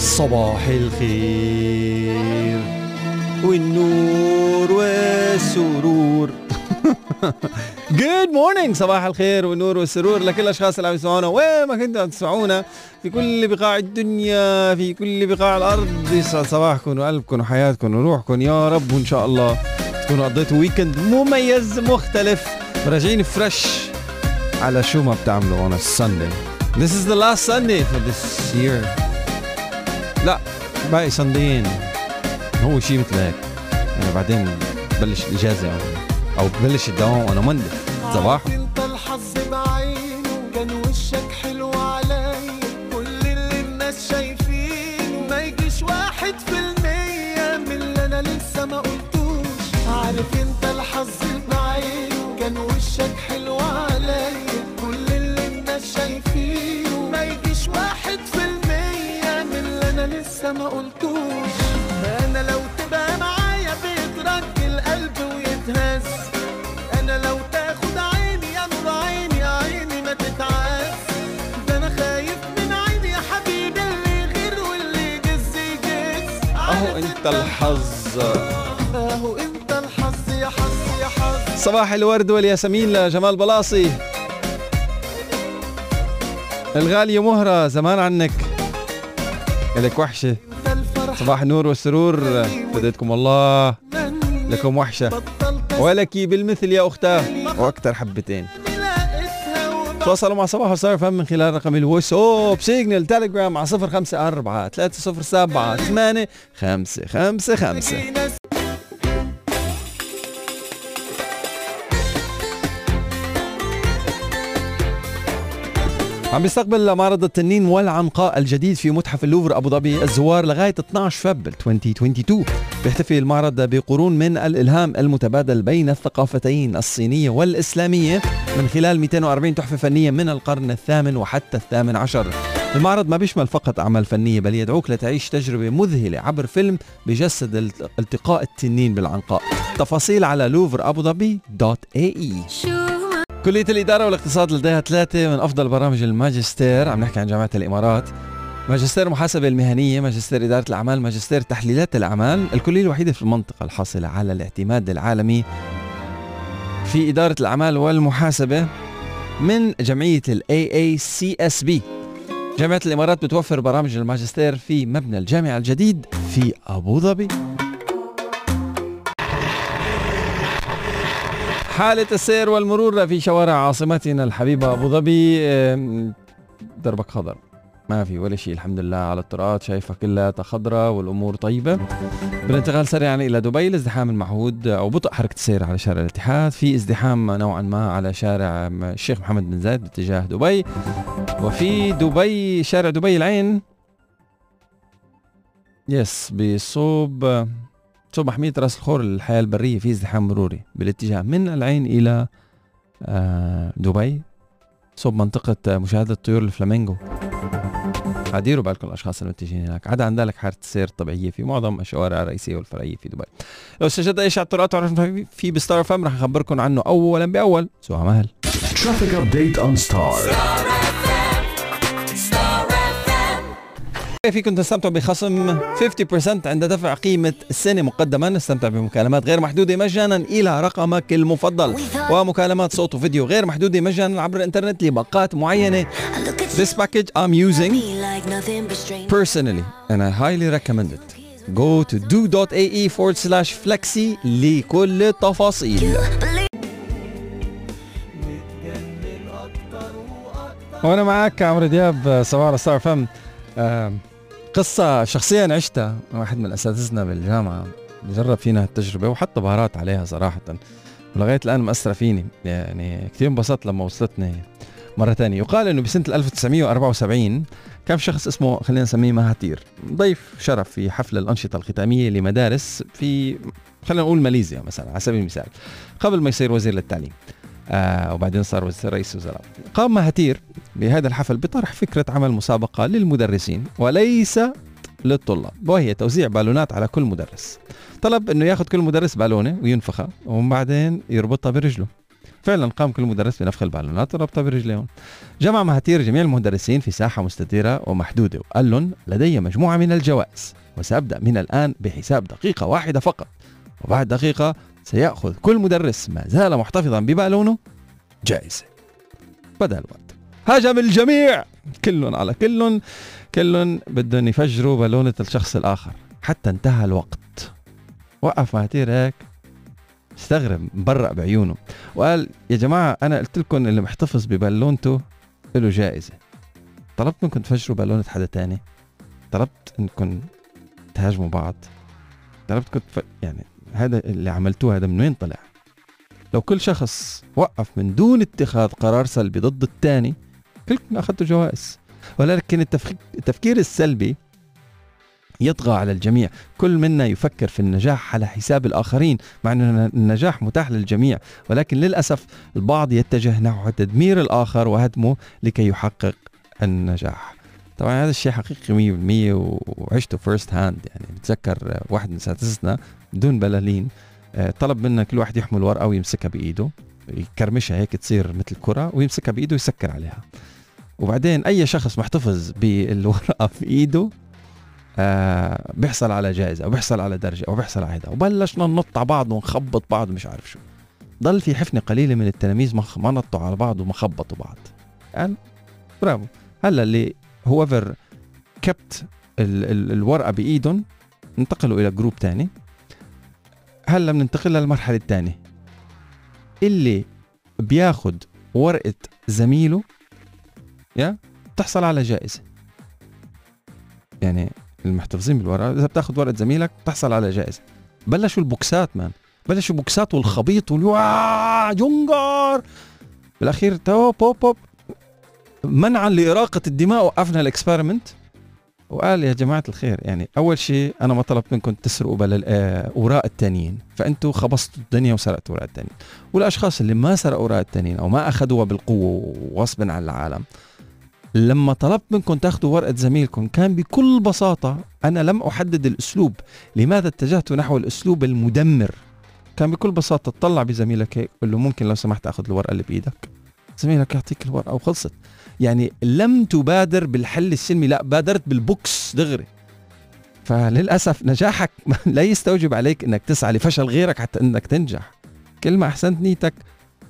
صباح الخير. والنور والسرور. good morning صباح الخير والنور والسرور لكل الأشخاص اللي عم يسمعونا وين ما كنتوا عم تسمعونا. في كل بقاع الدنيا في كل بقاع الأرض. يسعد صباحكم وقلبكم وحياتكم وروحكم. يا رب وان شاء الله تكونوا قضيتوا weekend مميز مختلف. راجعين fresh على شو ما بتعملوا on a Sunday. This is the last Sunday for this year. لا باقي سندين هو شيء مثل هيك. يعني بعدين بلش الإجازة أو ببلش الدوام. وأنا مندي صباح. الحظ. اهو إنت الحظ يا حظ يا حظ. صباح الورد والياسمين لجمال بلاصي. الغالية مهرة زمان عنك. لك وحشة. صباح النور والسرور. فديتكم الله. لكم وحشة. ولك بالمثل يا أختاه. وأكثر حبتين. تواصلوا مع صباحو ستار أف أم من خلال رقم الواتس أب سيجنال تليجرام على 054 307 8 5 5 5 عم بيستقبل معرض التنين والعنقاء الجديد في متحف اللوفر أبو ظبي الزوار لغاية 12 فب 2022 بيحتفي المعرض بقرون من الإلهام المتبادل بين الثقافتين الصينية والإسلامية. من خلال 240 تحفة فنية من القرن الثامن وحتى الثامن عشر. المعرض ما بيشمل فقط أعمال فنية بل يدعوك لتعيش تجربة مذهلة عبر فيلم بجسد الت- التقاء التنين بالعنقاء. تفاصيل على لوفر أبو ظبي دوت اي اي كلية الإدارة والاقتصاد لديها ثلاثة من أفضل برامج الماجستير. عم نحكي عن جامعة الإمارات ماجستير محاسبة المهنية ماجستير إدارة الأعمال ماجستير تحليلات الأعمال. الكلية الوحيدة في المنطقة الحاصلة على الاعتماد العالمي في إدارة الأعمال والمحاسبة من جمعية ال AACSB جامعة الإمارات بتوفر برامج الماجستير في مبنى الجامعة الجديد في أبو ظبي. حالة السير والمرور في شوارع عاصمتنا الحبيبة أبو ظبي دربك خضر. ما في ولا شيء الحمد لله على الطرقات شايفها كلها خضراء والأمور طيبة. بالانتقال سريعا إلى دبي الازدحام المعهود أو بطء حركة السير على شارع الاتحاد. في ازدحام نوعا ما على شارع الشيخ محمد بن زايد باتجاه دبي. وفي دبي شارع دبي العين. yes بصوب صوب محمية رأس الخور الحياة البرية في ازدحام مروري بالاتجاه من العين إلى آه، دبي. صوب منطقة آه، مشاهدة طيور الفلامينغو. ديروا بالكم الأشخاص المتجهين هناك. عدا عن ذلك حاله السير الطبيعية في معظم الشوارع الرئيسية والفرعية في دبي. لو استجد أي شيء على الطرقات في بستار أف أم رح أخبركم عنه اولا بأول. سوى مهل. Traffic update on Star. فيكم تستمتعوا بخصم 50% عند دفع قيمة السنة مقدما؟ استمتع بمكالمات غير محدودة مجانا إلى رقمك المفضل. ومكالمات صوت وفيديو غير محدودة مجانا عبر الإنترنت لباقات معينة. This package I'm using personally and I highly recommend it. Go to do.ae forward slash flexi لكل التفاصيل وأنا معك عمرو دياب صباح على ستار فم. قصة شخصيا عشتها واحد من أساتذتنا بالجامعة جرب فينا هالتجربة وحط بهارات عليها صراحة. ولغاية الآن مأثرة فيني يعني كثير انبسطت لما وصلتني مرة ثانية يقال إنه بسنة 1974 كان في شخص اسمه خلينا نسميه مهاتير. ضيف شرف في حفل الأنشطة الختامية لمدارس في خلينا نقول ماليزيا مثلا على سبيل المثال قبل ما يصير وزير للتعليم. آه وبعدين صار وزير رئيس وزراء. قام مهاتير بهذا الحفل بطرح فكرة عمل مسابقة للمدرسين وليس للطلاب وهي توزيع بالونات على كل مدرس. طلب إنه ياخذ كل مدرس بالونة وينفخها وبعدين يربطها برجله. فعلا قام كل مدرس بنفخ البالونات وربطها برجليهم جمع مهاتير جميع المدرسين في ساحة مستديرة ومحدودة وقال لهم لدي مجموعة من الجوائز وسأبدأ من الآن بحساب دقيقة واحدة فقط. وبعد دقيقة سيأخذ كل مدرس ما زال محتفظا ببالونه جائزة. بدأ الوقت. هاجم الجميع. كلهم على كلهم كلهم بدهم يفجروا بالونة الشخص الآخر. حتى انتهى الوقت. وقف مهاتير هيك استغرب مبرق بعيونه. وقال يا جماعة أنا قلت لكم اللي محتفظ ببالونته له جائزة. طلبت منكم تفجروا بالونة حدا تاني؟ طلبت إنكم تهاجموا بعض؟ طلبتكم تف... يعني هذا اللي عملتوه هذا من وين طلع؟ لو كل شخص وقف من دون اتخاذ قرار سلبي ضد الثاني كلكم أخذتوا جوائز. ولكن التفكير السلبي يطغى على الجميع. كل منا يفكر في النجاح على حساب الآخرين مع أن النجاح متاح للجميع. ولكن للأسف البعض يتجه نحو تدمير الآخر وهدمه لكي يحقق النجاح. طبعا هذا الشيء حقيقي 100% وعشته first hand يعني بتذكر واحد من اساتذتنا بدل بلالين آه، طلب منا كل واحد يحمل ورقة ويمسكها بإيده يكرمشها هيك تصير مثل كرة ويمسكها بإيده ويسكر عليها. وبعدين أي شخص محتفظ بالورقة في إيده آه بيحصل على جائزة أو بيحصل على درجة أو بيحصل على هذا وبلشنا ننط على بعض ونخبط بعض ومش عارف شو. ضل في حفنة قليلة من التلاميذ ما نطوا على بعض وما خبطوا بعض. يعني برافو. هلأ اللي هوفر كبت الورقة بإيدهم انتقلوا إلى جروب تاني. هلأ بننتقل للمرحلة الثانية اللي بياخد ورقة زميله يا؟ تحصل على جائزة. يعني المحتفظين بالورقة إذا بتاخذ ورقة زميلك تحصل على جائزة. بلشوا البوكسات man. بلشوا بوكسات والخبيط والوا جنجر! بالأخير تو بوب بوب. منعا لإراقة الدماء وقفنا ال experiment وقال يا جماعة الخير يعني أول شيء أنا ما طلبت منكم تسرقوا بل آه، أوراق التانيين. فأنتوا خبصتوا الدنيا وسرقتوا أوراق التانيين. والأشخاص اللي ما سرقوا أوراق التانيين أو ما أخذوها بالقوة وغصبا عن العالم لما طلبت منكم تاخذوا ورقة زميلكم كان بكل بساطة أنا لم أحدد الأسلوب. لماذا اتجهت نحو الأسلوب المدمر؟ كان بكل بساطة تطلع بزميلك هيك قل له ممكن لو سمحت آخذ الورقة اللي بإيدك. زميلك يعطيك الورقة وخلصت. يعني لم تبادر بالحل السلمي لا بادرت بالبوكس دغري. فللأسف نجاحك لا يستوجب عليك إنك تسعى لفشل غيرك حتى إنك تنجح. كل ما أحسنت نيتك.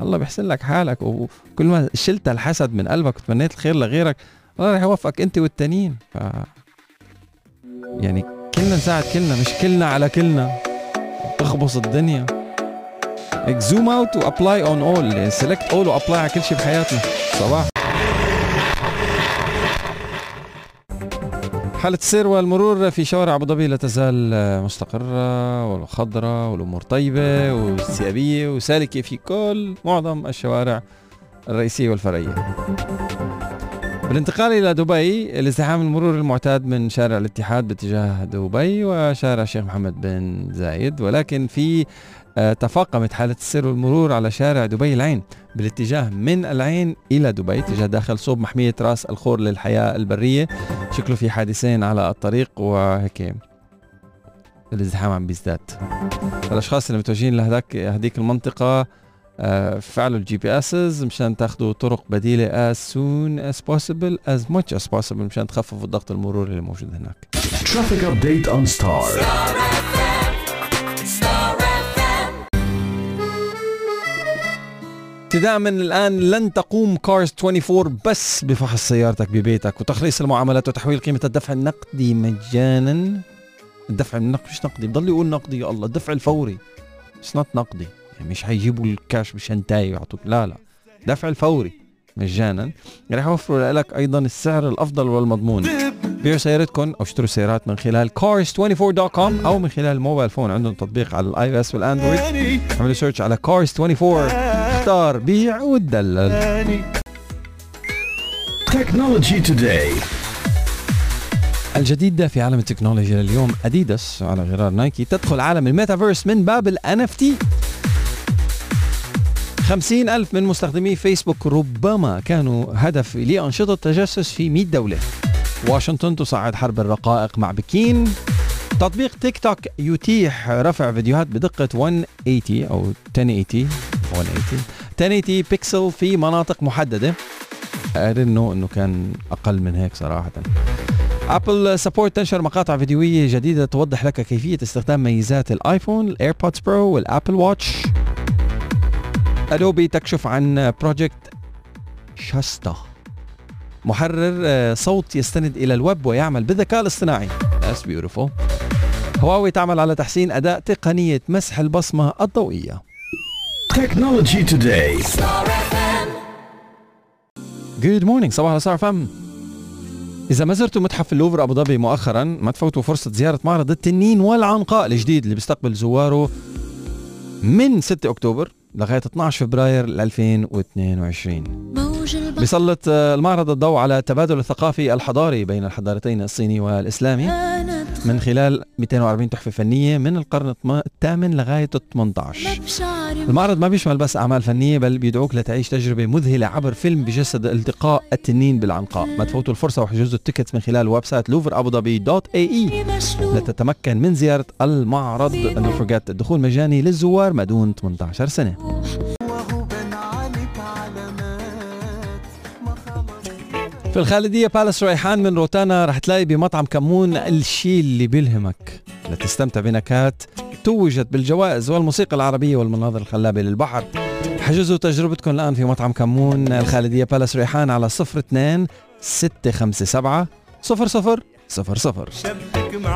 الله بيحسن لك حالك وكل ما شلت الحسد من قلبك وتمنيت الخير لغيرك الله رح يوفقك أنت والتانيين. ف يعني كلنا نساعد كلنا مش كلنا على كلنا. تخبص الدنيا. zoom out و apply on all select all و apply على كل شيء بحياتنا صباح. حالة السير والمرور في شوارع أبو ظبي لا تزال مستقرة وخضراء والأمور طيبة وانسيابية وسالكة في كل معظم الشوارع الرئيسية والفرعية. بالانتقال إلى دبي الازدحام المرور المعتاد من شارع الاتحاد باتجاه دبي وشارع الشيخ محمد بن زايد. ولكن في آه، تفاقمت حالة السير والمرور على شارع دبي العين بالاتجاه من العين إلى دبي اتجاه داخل صوب محمية راس الخور للحياة البرية. شكله في حادثين على الطريق وهيك الازدحام عم بيزداد. الأشخاص اللي متوجهين لهذاك هذيك المنطقة فعلوا ال GPSs مشان تاخذوا طرق بديلة as soon as possible as much as possible مشان تخففوا الضغط المروري اللي موجود هناك. Traffic update on Star. ابتداء من الآن لن تقوم Cars 24 بس بفحص سيارتك ببيتك وتخليص المعاملات وتحويل قيمة الدفع النقدي مجانا الدفع النقدي مش نقدي بضل يقول نقدي يا الله الدفع الفوري مش نقدي يعني مش حيجيبوا الكاش بشنتة ويعطوك لا لا. دفع الفوري مجانا. رح يوفروا لك أيضا السعر الأفضل والمضمون. بيعوا سيارتكم أو اشتروا سيارات من خلال cars24.com أو من خلال ال mobile phone. عندهم تطبيق على ال iOS والأندرويد. اعملوا search على cars24 اختار بيع وتدلل. Technology Today. الجديد في عالم التكنولوجيا اليوم اديداس على غرار نايكي. تدخل عالم الميتافيرس من باب ال NFT خمسين ألف من مستخدمي فيسبوك ربما كانوا هدف لأنشطة تجسس في 100 دولة. واشنطن تصعد حرب الرقائق مع بكين. تطبيق تيك توك يتيح رفع فيديوهات بدقة 180 أو 1080 180 1080 بيكسل في مناطق محددة. know إنه كان أقل من هيك صراحة. Apple Support تنشر مقاطع فيديوية جديدة توضح لك كيفية استخدام ميزات الآيفون ال AirPods Pro وال Apple Watch Adobe تكشف عن Project Shasta محرر آه، صوت يستند إلى الويب ويعمل بالذكاء الاصطناعي. That's beautiful. هواوي تعمل على تحسين أداء تقنية مسح البصمة الضوئية. Technology Today. Good morning صباح الخير فم إذا ما زرتوا متحف اللوفر أبو ظبي مؤخرا ما تفوتوا فرصة زيارة معرض التنين والعنقاء الجديد اللي بيستقبل زواره من 6 أكتوبر. لغاية 12 فبراير 2022 موج البحر. بيسلط آه، المعرض الضوء على التبادل الثقافي الحضاري بين الحضارتين الصينية والإسلامي. من خلال 240 تحفة فنية من القرن الثامن لغاية ال 18 عشر المعرض ما بيشمل بس أعمال فنية بل بيدعوك لتعيش تجربة مذهلة عبر فيلم بجسد التقاء التنين بالعنقاء. ما تفوتوا الفرصة وحجزوا ال ticket من خلال website لوفر أبو ظبي dot ae مشلول لتتمكن من زيارة المعرض. الدخول مجاني للزوار ما دون 18 سنة. في الخالدية بالاس ريحان من روتانا رح تلاقي بمطعم كمون الشيء اللي بيلهمك. لتستمتع بنكهات توجت بالجوائز والموسيقى العربية والمناظر الخلابة للبحر. حجزوا تجربتكم الآن في مطعم كمون الخالدية بالاس ريحان على 02 657 00 00 شبك